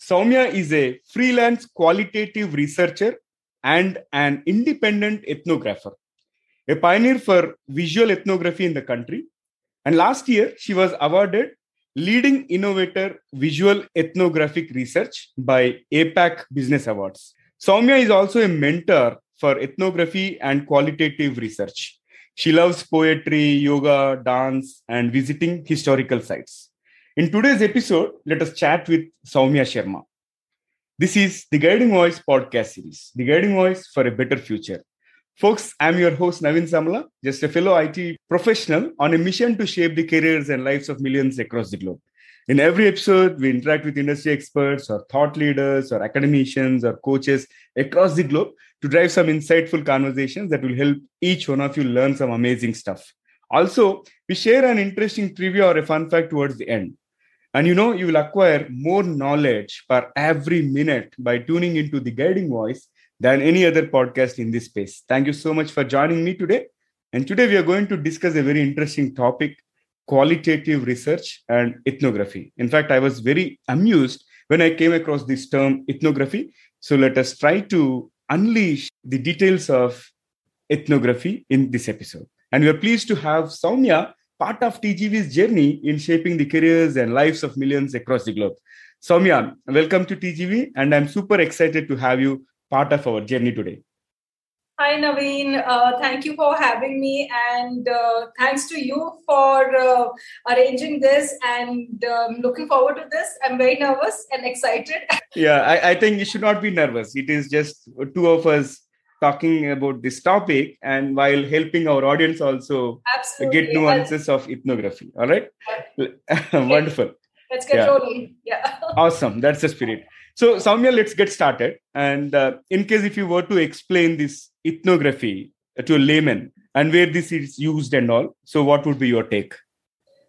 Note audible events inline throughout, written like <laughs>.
Saumya is a freelance qualitative researcher and an independent ethnographer, a pioneer for visual ethnography in the country. And last year, she was awarded Leading Innovator Visual Ethnographic Research by APAC Business Awards. Saumya is also a mentor for ethnography and qualitative research. She loves poetry, yoga, dance, and visiting historical sites. In today's episode, let us chat with Saumya Sharma. This is the Guiding Voice podcast series, the Guiding Voice for a Better Future. Folks, I'm your host, Naveen Samala, just a fellow IT professional on a mission to shape the careers and lives of millions across the globe. In every episode, we interact with industry experts or thought leaders or academicians or coaches across the globe to drive some insightful conversations that will help each one of you learn some amazing stuff. Also, we share an interesting trivia or a fun fact towards the end. And you know, you will acquire more knowledge per every minute by tuning into the guiding voice than any other podcast in this space. Thank you so much for joining me today. And today we are going to discuss a very interesting topic qualitative research and ethnography. In fact, I was very amused when I came across this term ethnography. So let us try to unleash the details of ethnography in this episode. And we are pleased to have Saumya part of TGV's journey in shaping the careers and lives of millions across the globe. Saumya, welcome to TGV, and I'm super excited to have you part of our journey today. Hi, Naveen. Uh, thank you for having me, and uh, thanks to you for uh, arranging this. And um, looking forward to this. I'm very nervous and excited. <laughs> yeah, I, I think you should not be nervous. It is just two of us talking about this topic and while helping our audience also Absolutely. get nuances of ethnography. All right. <laughs> Wonderful. Let's get yeah. rolling. Yeah. <laughs> awesome. That's the spirit. So, Saumya, let's get started. And uh, in case if you were to explain this ethnography to a layman and where this is used and all, so what would be your take?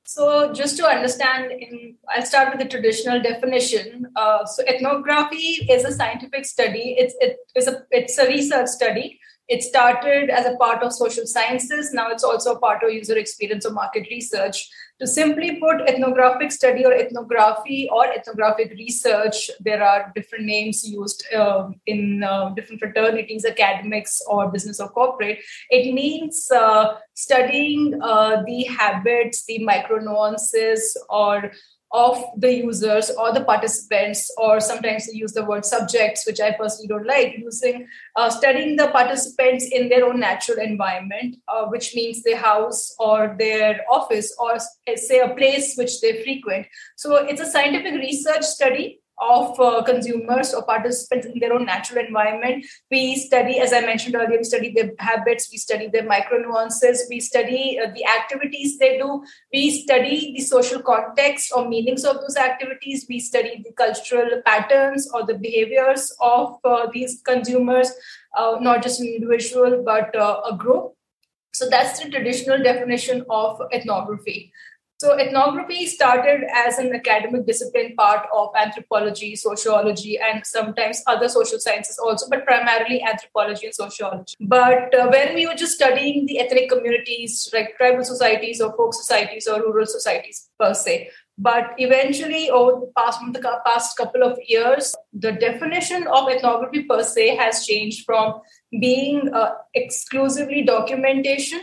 So, just to understand, in, I'll start with the traditional definition. Uh, so, ethnography is a scientific study. It's it is a it's a research study. It started as a part of social sciences. Now, it's also a part of user experience or market research. To simply put, ethnographic study or ethnography or ethnographic research, there are different names used uh, in uh, different fraternities, academics, or business or corporate. It means uh, studying uh, the habits, the micro nuances, or of the users or the participants, or sometimes they use the word subjects, which I personally don't like, using uh, studying the participants in their own natural environment, uh, which means their house or their office or say a place which they frequent. So it's a scientific research study of uh, consumers or participants in their own natural environment. We study, as I mentioned earlier, we study their habits, we study their micro nuances, we study uh, the activities they do, we study the social context or meanings of those activities, we study the cultural patterns or the behaviors of uh, these consumers, uh, not just an individual, but uh, a group. So that's the traditional definition of ethnography. So, ethnography started as an academic discipline part of anthropology, sociology, and sometimes other social sciences also, but primarily anthropology and sociology. But uh, when we were just studying the ethnic communities, like tribal societies or folk societies or rural societies per se, but eventually, over the past, the past couple of years, the definition of ethnography per se has changed from being uh, exclusively documentation,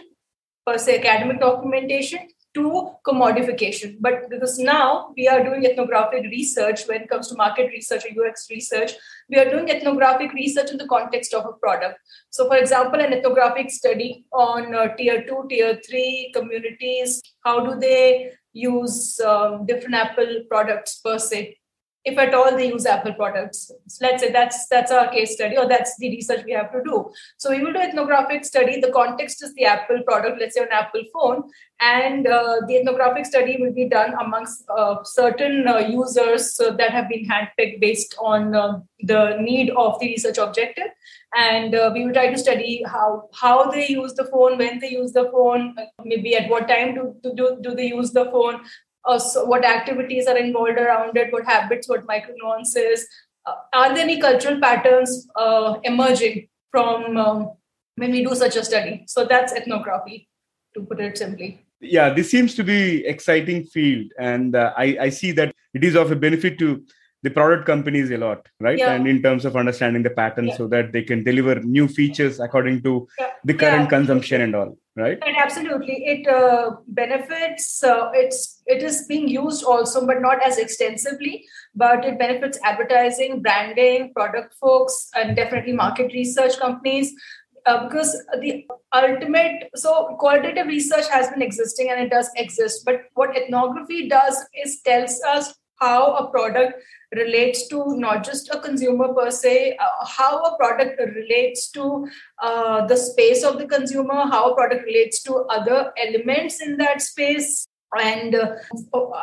per se academic documentation, to commodification. But because now we are doing ethnographic research when it comes to market research or UX research, we are doing ethnographic research in the context of a product. So, for example, an ethnographic study on uh, tier two, tier three communities, how do they use um, different Apple products per se? If at all they use apple products. Let's say that's that's our case study or that's the research we have to do. So we will do ethnographic study. The context is the apple product let's say an apple phone and uh, the ethnographic study will be done amongst uh, certain uh, users that have been handpicked based on uh, the need of the research objective. And uh, we will try to study how how they use the phone when they use the phone maybe at what time do, do, do they use the phone uh, so what activities are involved around it, what habits, what micro nuances. Uh, are there any cultural patterns uh, emerging from um, when we do such a study? So that's ethnography, to put it simply. yeah this seems to be exciting field and uh, I, I see that it is of a benefit to the product companies a lot right Yeah. and in terms of understanding the pattern Yeah. so that they can deliver new features according to Yeah. the current consumption and all right And absolutely, it uh, benefits. Uh, it's it is being used also, but not as extensively. But it benefits advertising, branding, product folks, and definitely market research companies. Uh, because the ultimate so qualitative research has been existing and it does exist but what ethnography does is tells us how a product relates to not just a consumer per se uh, how a product relates to uh, the space of the consumer, how a product relates to other elements in that space, and uh,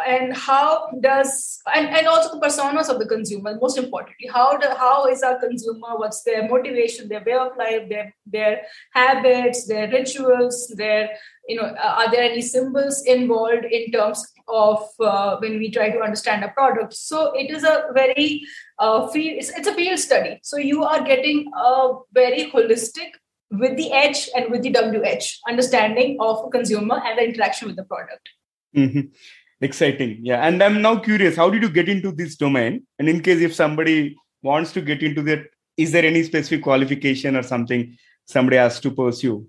and how does and, and also the personas of the consumer. Most importantly, how do, how is our consumer? What's their motivation, their way of life, their their habits, their rituals, their you know uh, are there any symbols involved in terms of uh, when we try to understand a product. So it is a very uh, field it's, it's a field study. So you are getting a very holistic with the edge and with the wh understanding of a consumer and the interaction with the product. Mhm. exciting. Yeah and i'm now curious how did you get into this domain? And in case if somebody wants to get into that is there any specific qualification or something somebody has to pursue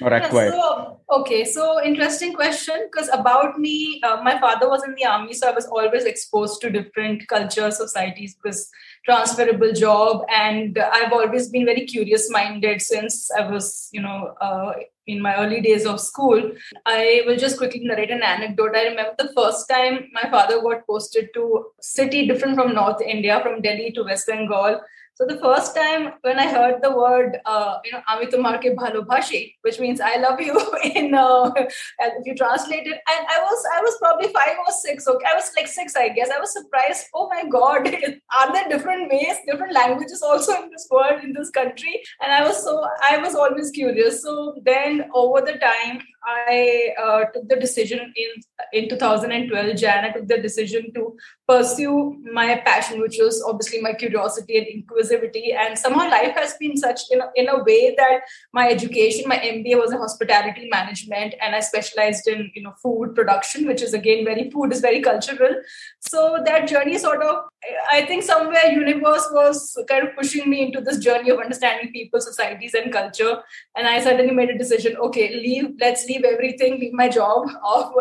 or Yeah, so, okay, so interesting question because about me, uh, my father was in the army, so I was always exposed to different cultures, societies, because transferable job, and I've always been very curious minded since I was, you know, uh, in my early days of school. I will just quickly narrate an anecdote. I remember the first time my father got posted to city different from North India, from Delhi to West Bengal. So the first time when I heard the word, uh, you know, "Ami tumhar ke which means "I love you," <laughs> in uh, if you translate it, and I was I was probably five or six. Okay, I was like six, I guess. I was surprised. Oh my God, <laughs> are there different ways, different languages also in this world, in this country? And I was so I was always curious. So then over the time, I uh, took the decision in in 2012 Jan. I took the decision to pursue my passion, which was obviously my curiosity and inquisitivity. And somehow life has been such in a, in a way that my education, my MBA was in hospitality management, and I specialized in you know food production, which is again very food is very cultural. So that journey sort of, I think somewhere universe was kind of pushing me into this journey of understanding people, societies, and culture. And I suddenly made a decision. Okay, leave. Let's leave everything. Leave my job <laughs> off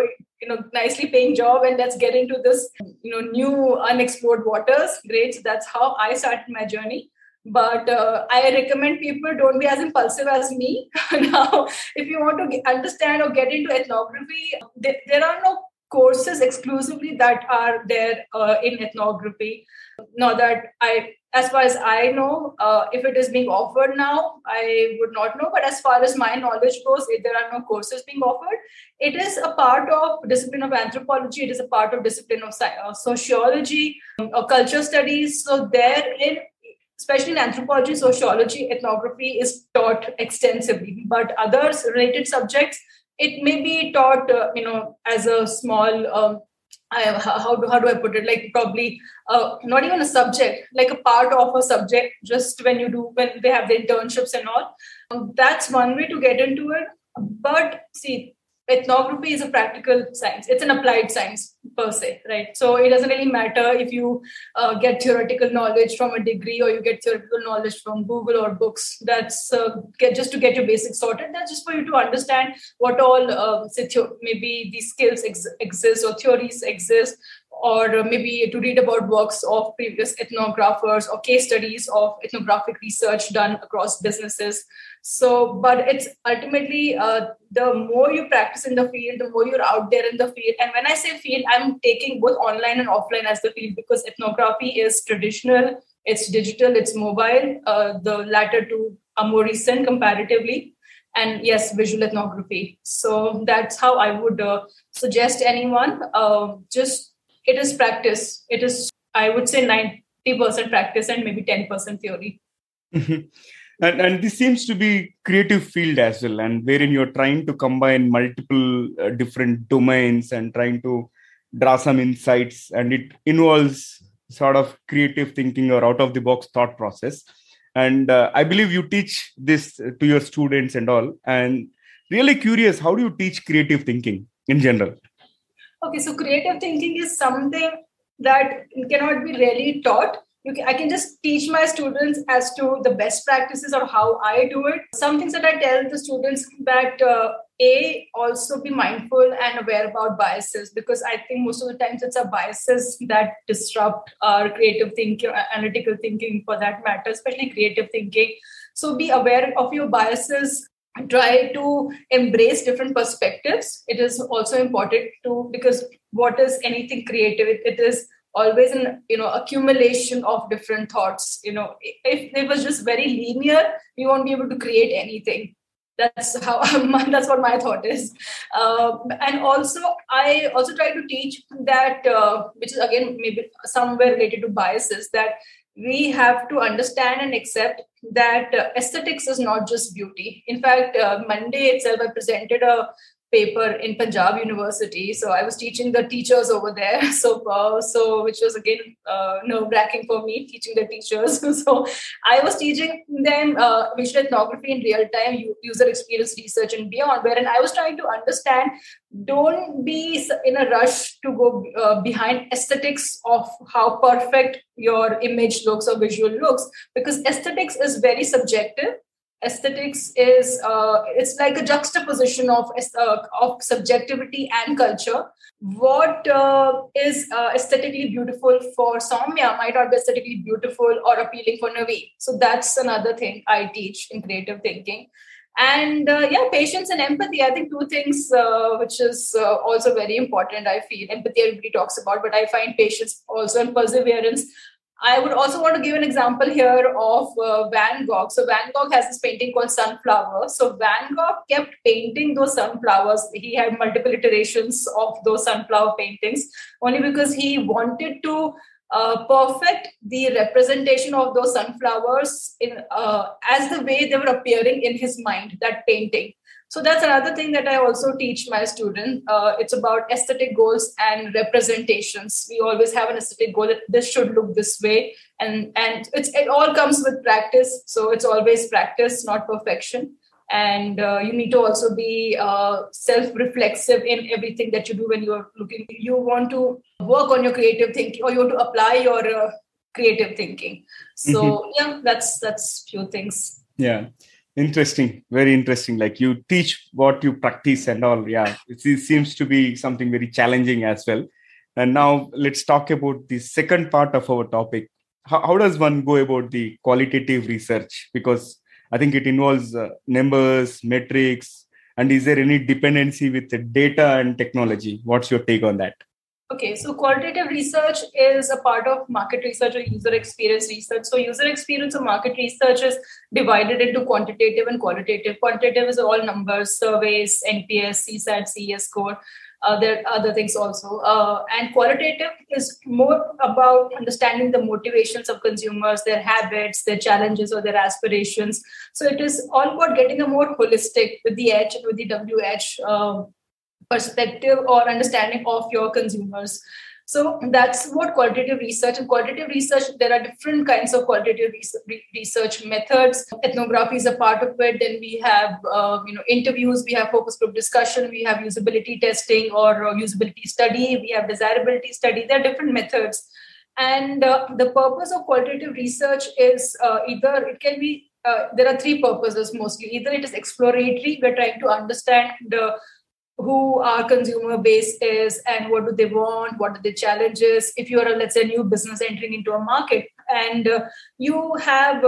you know nicely paying job and let's get into this you know new unexplored waters. Great so that's how i started my journey. But uh, i recommend people don't be as impulsive as me. <laughs> Now if you want to understand or get into ethnography there, there are no courses exclusively that are there uh, in ethnography. Now that i as far as i know uh, if it is being offered now i would not know. But as far as my knowledge goes if there are no courses being offered it is a part of discipline of anthropology. It is a part of discipline of uh, sociology um, or culture studies. So there in especially in anthropology sociology ethnography is taught extensively. But others related subjects it may be taught uh, you know as a small um, I, how do how do I put it? Like probably uh, not even a subject, like a part of a subject. Just when you do when they have the internships and all, um, that's one way to get into it. But see, ethnography is a practical science. It's an applied science per se, right? So it doesn't really matter if you uh, get theoretical knowledge from a degree or you get theoretical knowledge from Google or books. That's uh, get, just to get your basics sorted. That's just for you to understand what all uh, maybe these skills ex- exist or theories exist or maybe to read about works of previous ethnographers or case studies of ethnographic research done across businesses. So, but it's ultimately uh, the more you practice in the field, the more you're out there in the field. And when I say field, I'm taking both online and offline as the field because ethnography is traditional, it's digital, it's mobile. Uh, the latter two are more recent comparatively. And yes, visual ethnography. So that's how I would uh, suggest anyone. Uh, just it is practice. It is, I would say, 90% practice and maybe 10% theory. <laughs> and, and this seems to be creative field as well and wherein you're trying to combine multiple uh, different domains and trying to draw some insights and it involves sort of creative thinking or out of the box thought process and uh, i believe you teach this to your students and all and really curious how do you teach creative thinking in general? Okay, so creative thinking is something that cannot be really taught can, I can just teach my students as to the best practices or how I do it. Some things that I tell the students that uh, a also be mindful and aware about biases because I think most of the times it's our biases that disrupt our creative thinking, analytical thinking for that matter, especially creative thinking. So be aware of your biases try to embrace different perspectives it is also important to because what is anything creative it, it is always an you know accumulation of different thoughts you know. If it was just very linear we won't be able to create anything. That's how <laughs> that's what my thought is. Uh, and also i also try to teach that uh, which is again maybe somewhere related to biases that we have to understand and accept that uh, aesthetics is not just beauty. In fact uh, monday itself i presented a paper in Punjab University. So I was teaching the teachers over there. <laughs> So uh, so which was again uh, nerve wracking for me teaching the teachers. <laughs> so I was teaching them uh, visual ethnography in real time, user experience research and beyond. Wherein I was trying to understand. Don't be in a rush to go uh, behind aesthetics of how perfect your image looks or visual looks, because aesthetics is very subjective aesthetics is uh, it's like a juxtaposition of uh, of subjectivity and culture what uh, is uh, aesthetically beautiful for Saumya might not be aesthetically beautiful or appealing for Navi. So that's another thing I teach in creative thinking. And uh, yeah, patience and empathy. I think two things uh, which is also very important. I feel empathy everybody talks about, but I find patience also and perseverance I would also want to give an example here of uh, Van Gogh. So Van Gogh has this painting called Sunflower. So Van Gogh kept painting those sunflowers. He had multiple iterations of those sunflower paintings only because he wanted to uh, perfect the representation of those sunflowers in uh, as the way they were appearing in his mind. That painting. So that's another thing that I also teach my students. Uh, it's about aesthetic goals and representations. We always have an aesthetic goal that this should look this way, and and it's it all comes with practice. So it's always practice, not perfection. And uh, you need to also be uh, self-reflexive in everything that you do when you're looking. You want to work on your creative thinking, or you want to apply your uh, creative thinking. So mm-hmm. yeah, that's that's few things. Yeah interesting very interesting. Like you teach what you practice and all. Yeah it, seems to be something very challenging as well. And now let's talk about the second part of our topic. How, how does one go about the qualitative research? Because i think it involves uh, numbers metrics and is there any dependency with the data and technology? What's your take on that Okay, so qualitative research is a part of market research or user experience research. So, user experience or market research is divided into quantitative and qualitative. Quantitative is all numbers, surveys, NPS, CSAT, CES score. Uh, there are other things also. Uh, and qualitative is more about understanding the motivations of consumers, their habits, their challenges, or their aspirations. So, it is all about getting a more holistic with the edge, and with the WH. Uh, perspective or understanding of your consumers. So that's what qualitative research and qualitative research there are different kinds of qualitative research methods. Ethnography is a part of it. Then we have uh, you know interviews we have focus group discussion we have usability testing or uh, usability study we have desirability study. There are different methods. And uh, the purpose of qualitative research is uh, either it can be uh, there are three purposes mostly. Either it is exploratory we're trying to understand the who our consumer base is and what do they want what are the challenges. If you are a, let's say a new business entering into a market and uh, you have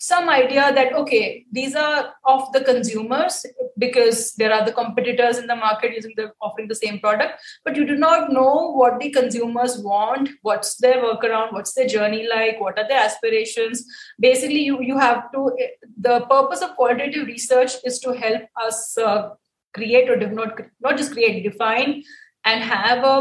some idea that okay these are of the consumers because there are the competitors in the market using the offering the same product but you do not know what the consumers want what's their workaround what's their journey like what are their aspirations. Basically you you have to the purpose of qualitative research is to help us uh, create or not not just create define and have a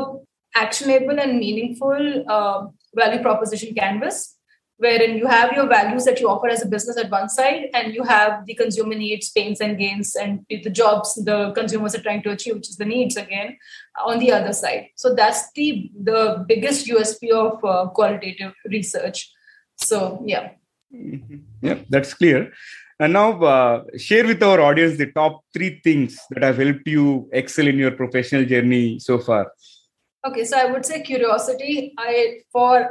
actionable and meaningful uh, value proposition canvas wherein you have your values that you offer as a business at one side and you have the consumer needs pains and gains and the jobs the consumers are trying to achieve which is the needs again on the other side. So that's the the biggest usp of uh, qualitative research. So yeah. Mm-hmm. yeah that's clear And now, uh, share with our audience the top three things that have helped you excel in your professional journey so far. Okay, so I would say curiosity. I for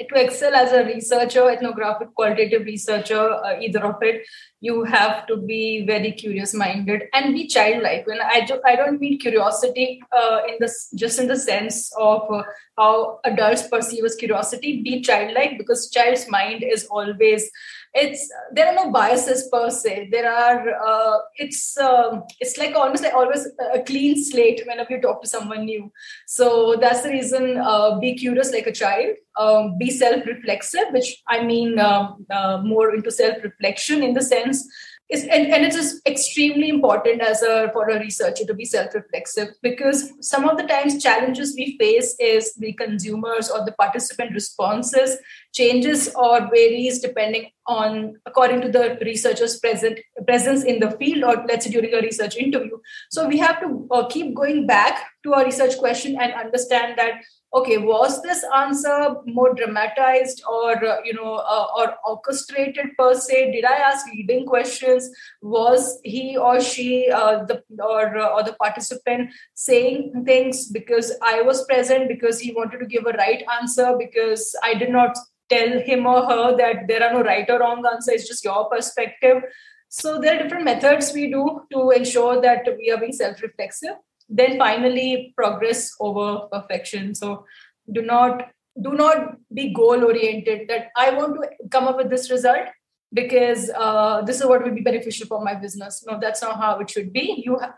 to excel as a researcher, ethnographic, qualitative researcher, uh, either of it, you have to be very curious minded and be childlike. When I, do, I don't mean curiosity uh, in this just in the sense of uh, how adults perceive as curiosity. Be childlike because child's mind is always it's there are no biases per se. There are uh, it's um, it's like almost like always a clean slate whenever you talk to someone new. So that's the reason uh, be curious like a child. Um, be self-reflexive which i mean um, uh, more into self-reflection in the sense is, and, and it is extremely important as a for a researcher to be self-reflexive because some of the times challenges we face is the consumers or the participant responses changes or varies depending on according to the researcher's present presence in the field or let's say during a research interview. So we have to uh, keep going back to our research question and understand that okay was this answer more dramatized or uh, you know uh, or orchestrated per se? Did i ask leading questions? Was he or she uh, the or uh, or the participant saying things because i was present because he wanted to give a right answer because i did not tell him or her that there are no right or wrong answer it's just your perspective? So there are different methods we do to ensure that we are being self-reflexive then finally progress over perfection. So do not do not be goal oriented that i want to come up with this result because uh, this is what will be beneficial for my business. No that's not how it should be. You have,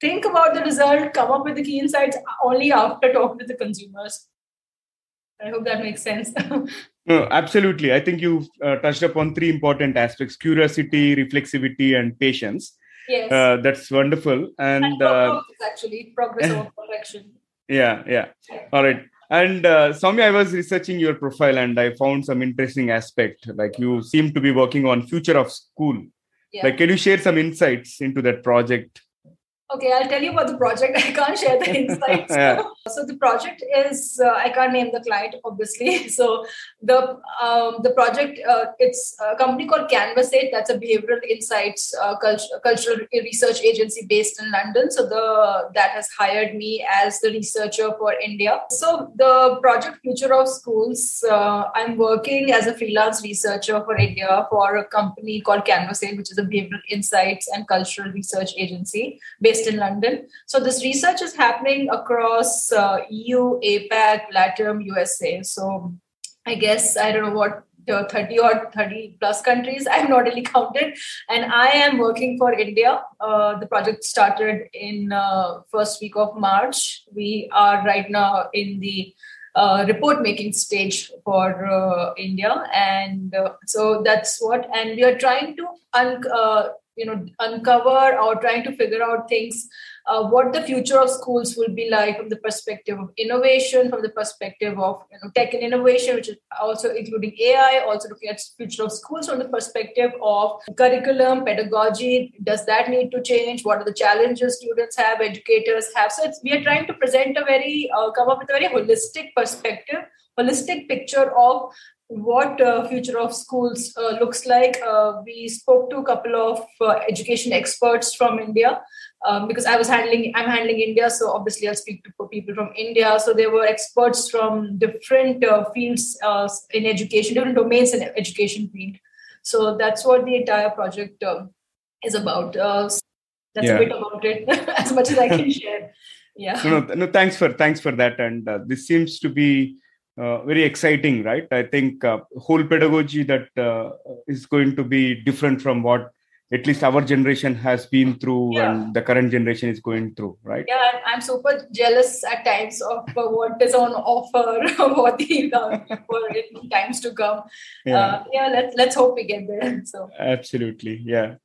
think about the result come up with the key insights only after talking to the consumers. I hope that makes sense. <laughs> No absolutely. I think you uh, touched upon three important aspects curiosity reflexivity and patience Yes. Uh, that's wonderful. And, uh, actually progress over <laughs> perfection. Yeah, yeah. All right. And uh, Saumya, I was researching your profile and I found some interesting aspect. Like you seem to be working on future of school. Yeah. Like, can you share some insights into that project? Okay, I'll tell you about the project. <laughs> I can't share the <laughs> insights. yeah. So the project is uh, I can't name the client obviously. <laughs> So the um, the project uh, it's a company called Canvas8. That's a behavioral insights uh, culture, cultural research agency based in London. So the that has hired me as the researcher for India. So the project Future of Schools. Uh, I'm working as a freelance researcher for India for a company called Canvas8, which is a behavioral insights and cultural research agency based in London. So this research is happening across uh, EU, APAC, LATAM, USA. So I guess I don't know what 30 or 30 plus countries. <laughs> I have not really counted. And I am working for India. Uh, the project started in uh, first week of March. We are right now in the uh, report making stage for uh, India. And uh, so that's what, and we are trying to un- uh, you know uncover or trying to figure out things uh, what the future of schools will be like from the perspective of innovation from the perspective of you know tech and innovation which is also including ai also looking at future of schools from the perspective of curriculum pedagogy. Does that need to change? What are the challenges students have educators have? So we are trying to present a very uh, come up with a very holistic perspective holistic picture of what uh, future of schools uh, looks like. Uh, we spoke to a couple of uh, education experts from India um, because I was handling, I'm handling India, so obviously I'll speak to people from India. So there were experts from different uh, fields uh, in education, different domains in education field. So that's what the entire project is about. that's yeah. a bit about it, <laughs> as much as I can <laughs> share. Yeah. No, no, no, thanks for thanks for that. And this seems to be uh, very exciting, right? I think uh, whole pedagogy that uh, is going to be different from what at least our generation has been through yeah. and the current generation is going through, right? Yeah, I'm super jealous at times of uh, what is on offer, <laughs> what the for in times to come. Yeah, uh, yeah. Let's let's hope we get there. <laughs> So absolutely, yeah.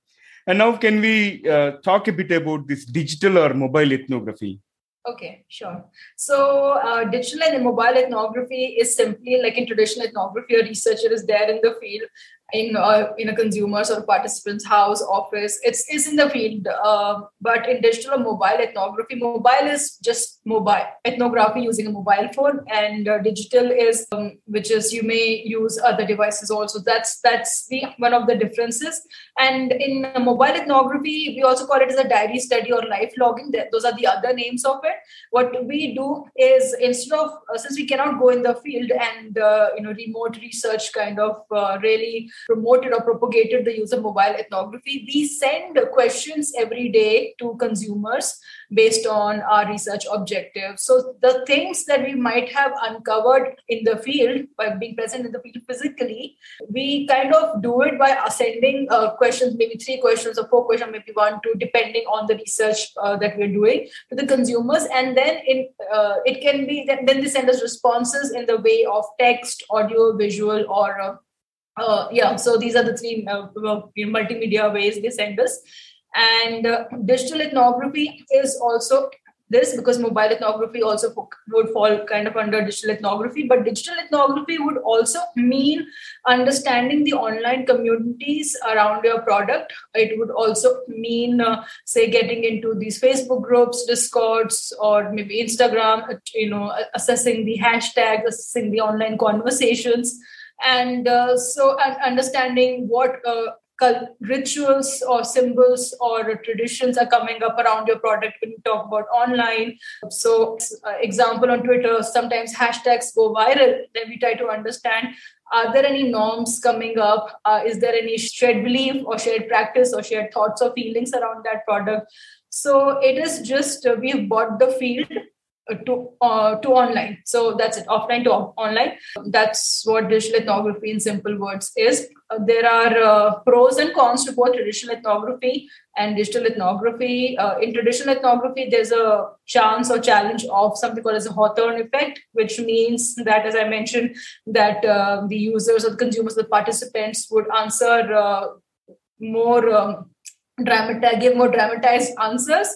And now, can we uh, talk a bit about this digital or mobile ethnography? Okay, sure. So, uh, digital and mobile ethnography is simply like in traditional ethnography, a researcher is there in the field in uh, in a consumer's or participant's house, office. It's is in the field, uh, but in digital or mobile ethnography, mobile is just mobile ethnography using a mobile phone, and uh, digital is um, which is you may use other devices also. That's that's the one of the differences. And in mobile ethnography, we also call it as a diary study or life logging. Those are the other names of it. What we do is instead of uh, since we cannot go in the field and uh, you know remote research kind of really promoted or propagated the use of mobile ethnography, we send questions every day to consumers based on our research objectives. So the things that we might have uncovered in the field by being present in the field physically, we kind of do it by sending uh, questions, maybe three questions or four questions, maybe one, two, depending on the research uh, that we're doing to the consumers. And then in uh, it can be then they send us responses in the way of text, audio, visual, or uh, uh, yeah. So these are the three uh, multimedia ways they send us. And uh, digital ethnography is also this because mobile ethnography also would fall kind of under digital ethnography but digital ethnography would also mean understanding the online communities around your product it would also mean uh, say getting into these facebook groups discords or maybe instagram uh, you know assessing the hashtags assessing the online conversations and uh, so understanding what uh, rituals or symbols or traditions are coming up around your product when you talk about online. So, uh, example on Twitter, sometimes hashtags go viral. Then we try to understand are there any norms coming up? Uh, is there any shared belief or shared practice or shared thoughts or feelings around that product? So it is just uh, we've bought the field to uh, to online. So that's it, offline to online. That's what digital ethnography in simple words is. Uh, there are uh, pros and cons to both traditional ethnography and digital ethnography. Uh, in traditional ethnography, there's a chance or challenge of something called as a Hawthorne effect, which means that, as I mentioned, that uh, the users or the consumers, the participants would answer more um, give more dramatized answers.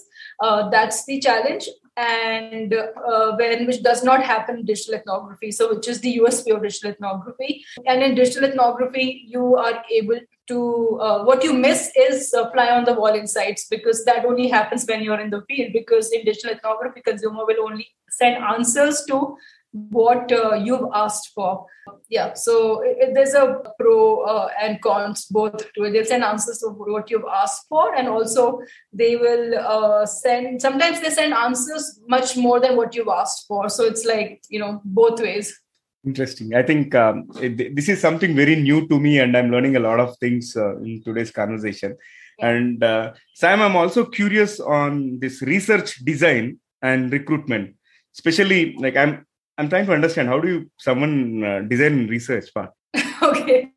that's the challenge and uh, when which does not happen in digital ethnography so which is the usp of digital ethnography. And in digital ethnography you are able to uh, what you miss is uh, fly on the wall insights because that only happens when you're in the field because in digital ethnography consumer will only send answers to what uh, you've asked for. Yeah, so it, there's a pro uh, and cons both to it. They'll send answers of what you've asked for, and also they will uh, send. Sometimes they send answers much more than what you've asked for. So it's like you know both ways. Interesting. I think um, it, this is something very new to me, and I'm learning a lot of things uh, in today's conversation. Yeah. And uh, Sam, I'm also curious on this research design and recruitment especially like i'm I'm trying to understand how do you someone uh, design research part? <laughs> okay,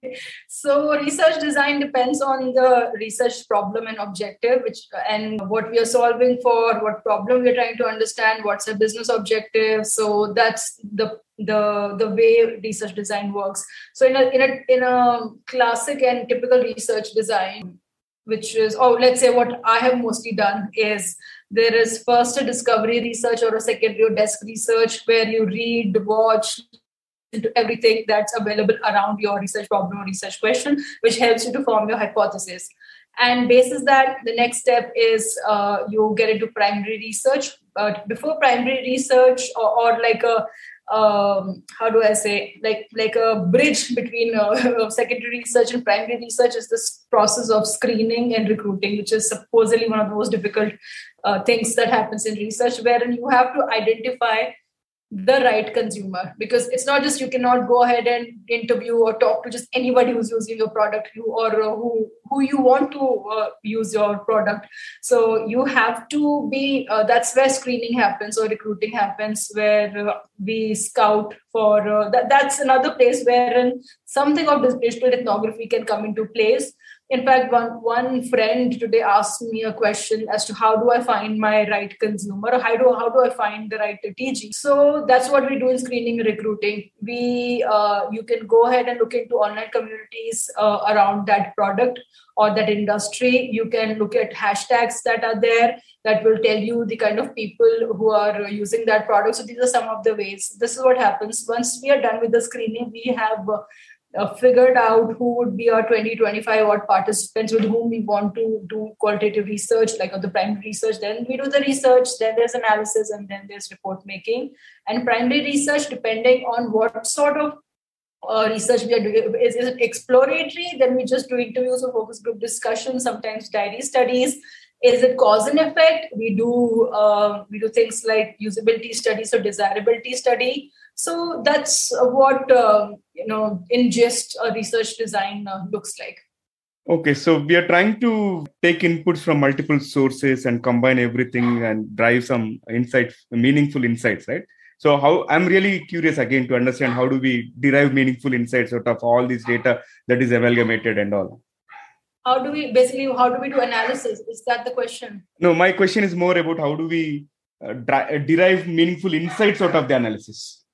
so research design depends on the research problem and objective, which and what we are solving for, what problem we are trying to understand, what's a business objective. So that's the the the way research design works. So in a in a in a classic and typical research design, which is oh let's say what I have mostly done is there is first a discovery research or a secondary or desk research where you read, watch, into everything that's available around your research problem or research question, which helps you to form your hypothesis. And basis that, the next step is uh, you get into primary research. But before primary research, or, or like a um, how do I say, like like a bridge between uh, <laughs> secondary research and primary research is this process of screening and recruiting, which is supposedly one of the most difficult uh, things that happens in research, wherein you have to identify the right consumer because it's not just you cannot go ahead and interview or talk to just anybody who's using your product or uh, who who you want to uh, use your product. So you have to be uh, that's where screening happens or recruiting happens where uh, we scout for uh, that that's another place where something of this digital ethnography can come into place in fact one one friend today asked me a question as to how do i find my right consumer? Or how do how do i find the right tg so that's what we do in screening and recruiting. We uh, you can go ahead and look into online communities uh, around that product or that industry. You can look at hashtags that are there that will tell you the kind of people who are using that product. So these are some of the ways. This is what happens. Once we are done with the screening we have uh, uh, figured out who would be our 20 25 odd participants with whom we want to do qualitative research like of the primary research. Then we do the research then there's analysis and then there's report making. And primary research depending on what sort of uh, research we are doing is, is it exploratory? Then we just do interviews or focus group discussions sometimes diary studies. Is it cause and effect? We do uh, we do things like usability studies or desirability study so that's what uh, you know in just a research design uh, looks like. Okay so we are trying to take inputs from multiple sources and combine everything and drive some insights meaningful insights right? So how i'm really curious again to understand how do we derive meaningful insights out of all this data that is amalgamated and all. How do we basically how do we do analysis? Is that the question? No my question is more about how do we uh, derive meaningful insights out of the analysis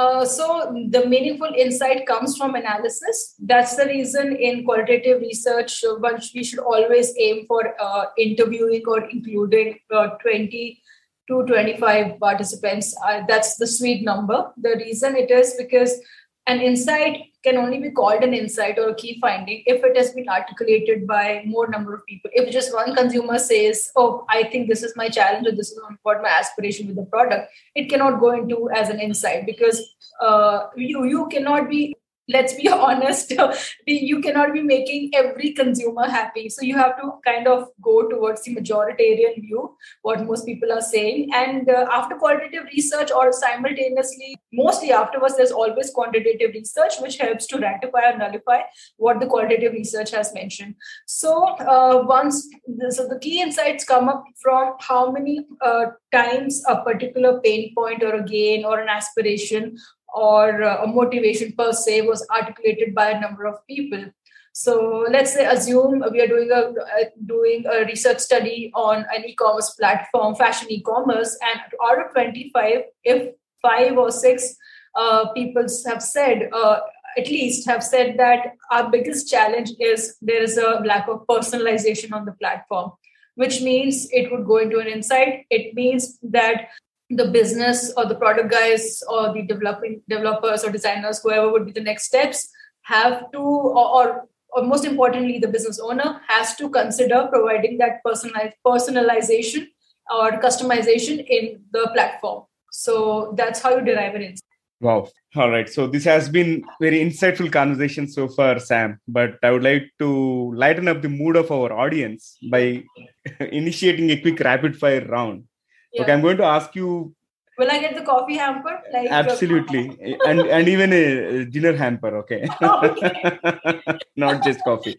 uh, so the meaningful insight comes from analysis. That's the reason in qualitative research, uh, we should always aim for uh, interviewing or including uh, 20 to 25 participants. Uh, that's the sweet number. The reason it is because an insight can only be called an insight or a key finding if it has been articulated by more number of people. If just one consumer says oh i think this is my challenge or this is what my aspiration with the product it cannot go into as an insight because uh, you you cannot be let's be <laughs> honest <laughs> you cannot be making every consumer happy. So you have to kind of go towards the majoritarian view what most people are saying. And uh, after qualitative research or simultaneously mostly afterwards there's always quantitative research which helps to ratify or nullify what the qualitative research has mentioned. So uh, once so the key insights come up from how many uh, times a particular pain point or a gain or an aspiration or a motivation per se was articulated by a number of people. So let's say assume we are doing a uh, doing a research study on an e-commerce platform fashion e-commerce and out of 25 if five or six uh, people have said uh, at least have said that our biggest challenge is there is a lack of personalization on the platform which means it would go into an insight. It means that the business or the product guys or the developing developers or designers whoever would be the next steps have to or, or, or most importantly the business owner has to consider providing that personalized personalization or customization in the platform. So that's how you derive an insight. Wow. All right. So this has been very insightful conversation so far sam but i would like to lighten up the mood of our audience by <laughs> initiating a quick rapid fire round yeah. Okay, I'm going to ask you. Will I get the coffee hamper? Like Absolutely, <laughs> and and even a dinner hamper. Okay, <laughs> okay. <laughs> not just coffee.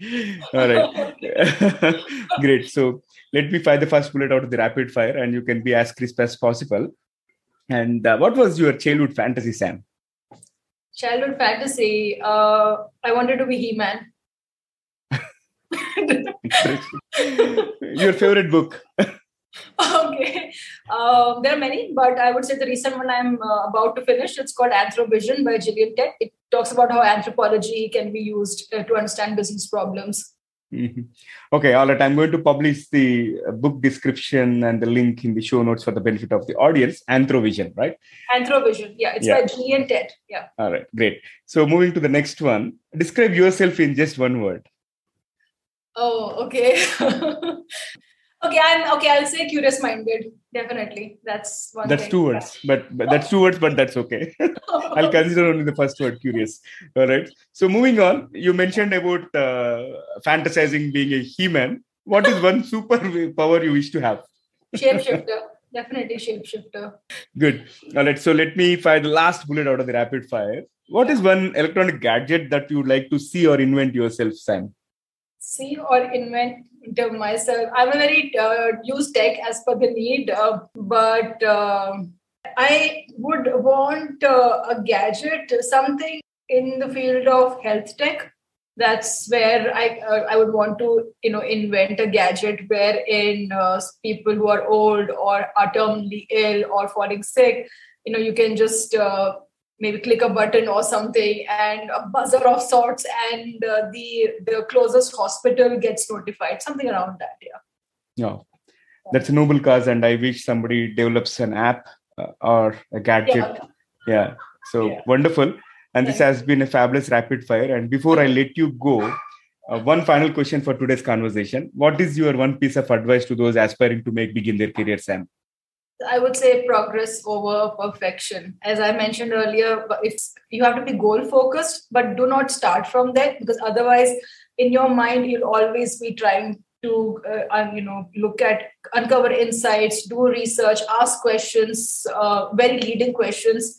All right, great. So let me fire the first bullet out of the rapid fire, and you can be as crisp as possible. And uh, what was your childhood fantasy, Sam? Childhood fantasy. Uh, I wanted to be He-Man. your favorite book? Okay. Um, there are many, but I would say the recent one I'm uh, about to finish, it's called Anthrovision by Gillian Tett. It talks about how anthropology can be used uh, to understand business problems. Mm-hmm. Okay, all right. I'm going to publish the uh, book description and the link in the show notes for the benefit of the audience. Anthrovision, right? Anthrovision, yeah. It's yeah. by Gillian Tett. Yeah. All right, great. So moving to the next one, describe yourself in just one word. Oh, okay. <laughs> Okay, I'm okay. I'll say curious minded. Definitely, that's one. That's thing. two words, but, but that's two words, but that's okay. <laughs> I'll consider only the first word, curious. All right. So moving on, you mentioned about uh, fantasizing being a He-Man. What is one super power you wish to have? Shapeshifter. Definitely shapeshifter. Good. All right. So let me fire the last bullet out of the rapid fire. What is one electronic gadget that you would like to see or invent yourself, Sam? See or invent myself. I'm a very uh, use tech as per the need, uh, but uh, I would want uh, a gadget, something in the field of health tech. That's where I uh, I would want to you know invent a gadget wherein uh, people who are old or are terminally ill or falling sick, you know, you can just maybe click a button or something and a buzzer of sorts and uh, the the closest hospital gets notified something around that yeah yeah that's a noble cause and i wish somebody develops an app uh, or a gadget yeah, yeah. so yeah. wonderful And this has been a fabulous rapid fire. And before I let you go, uh, one final question for today's conversation. What is your one piece of advice to those aspiring to make begin their career, Sam? I would say progress over perfection. As I mentioned earlier, if you have to be goal focused, but do not start from there because otherwise, in your mind, you'll always be trying to uh, you know look at uncover insights do research ask questions uh, very leading questions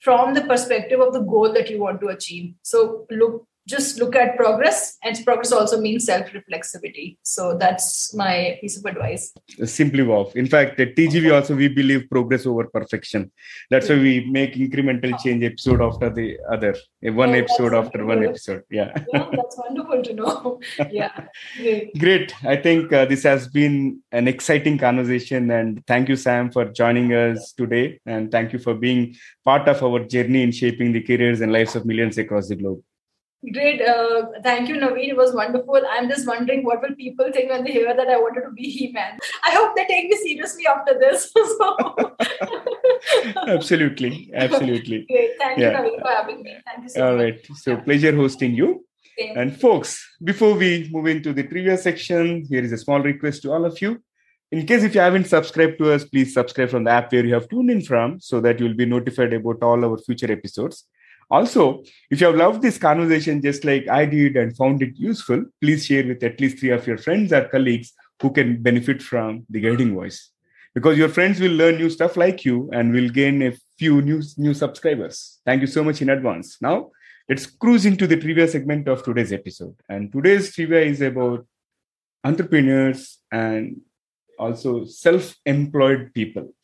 from the perspective of the goal that you want to achieve so look just look at progress and progress also means self-reflexivity. So that's my piece of advice. Simply wow in fact at tgv also we believe progress over perfection. That's why we make incremental change episode after the other one oh, episode after one episode yeah. yeah that's wonderful to know. <laughs> Yeah great. great. I think uh, this has been an exciting conversation and thank you sam for joining us today. And thank you for being part of our journey in shaping the careers and lives of millions across the globe Great. Uh, thank you, Naveen. It was wonderful. I'm just wondering what will people think when they hear that I wanted to be He-Man. I hope they take me seriously after this. <laughs> absolutely. Absolutely. <laughs> Great. Thank yeah. you, Naveen, for having me. Thank you so All much. right. So yeah. pleasure hosting you. Same. And folks, before we move into the trivia section, here is a small request to all of you. In case if you haven't subscribed to us, please subscribe from the app where you have tuned in from so that you'll be notified about all our future episodes. Also, if you have loved this conversation just like I did and found it useful, please share with at least three of your friends or colleagues who can benefit from the guiding voice. Because your friends will learn new stuff like you and will gain a few new, new subscribers. Thank you so much in advance. Now, let's cruise into the trivia segment of today's episode. And today's trivia is about entrepreneurs and also self employed people.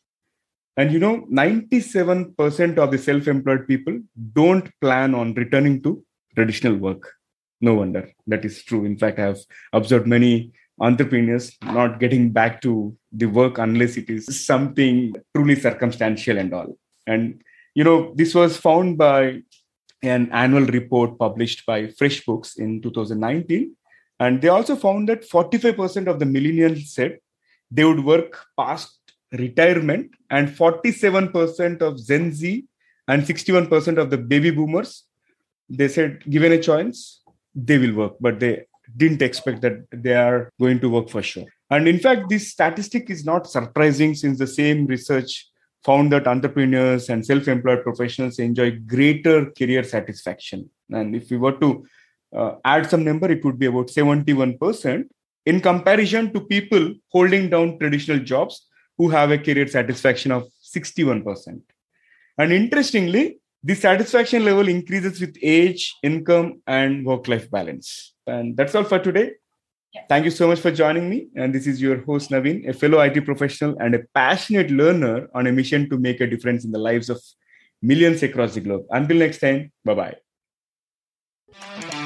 And you know, 97% of the self employed people don't plan on returning to traditional work. No wonder that is true. In fact, I have observed many entrepreneurs not getting back to the work unless it is something truly circumstantial and all. And you know, this was found by an annual report published by FreshBooks in 2019. And they also found that 45% of the millennials said they would work past retirement and 47% of gen z and 61% of the baby boomers they said given a choice they will work. But they didn't expect that they are going to work for sure. And in fact this statistic is not surprising since the same research found that entrepreneurs and self-employed professionals enjoy greater career satisfaction. And if we were to uh, add some number it would be about 71% in comparison to people holding down traditional jobs who have a career satisfaction of 61%. And interestingly, the satisfaction level increases with age, income, and work life balance. And that's all for today. Yeah. Thank you so much for joining me. And this is your host, Naveen, a fellow IT professional and a passionate learner on a mission to make a difference in the lives of millions across the globe. Until next time, bye bye.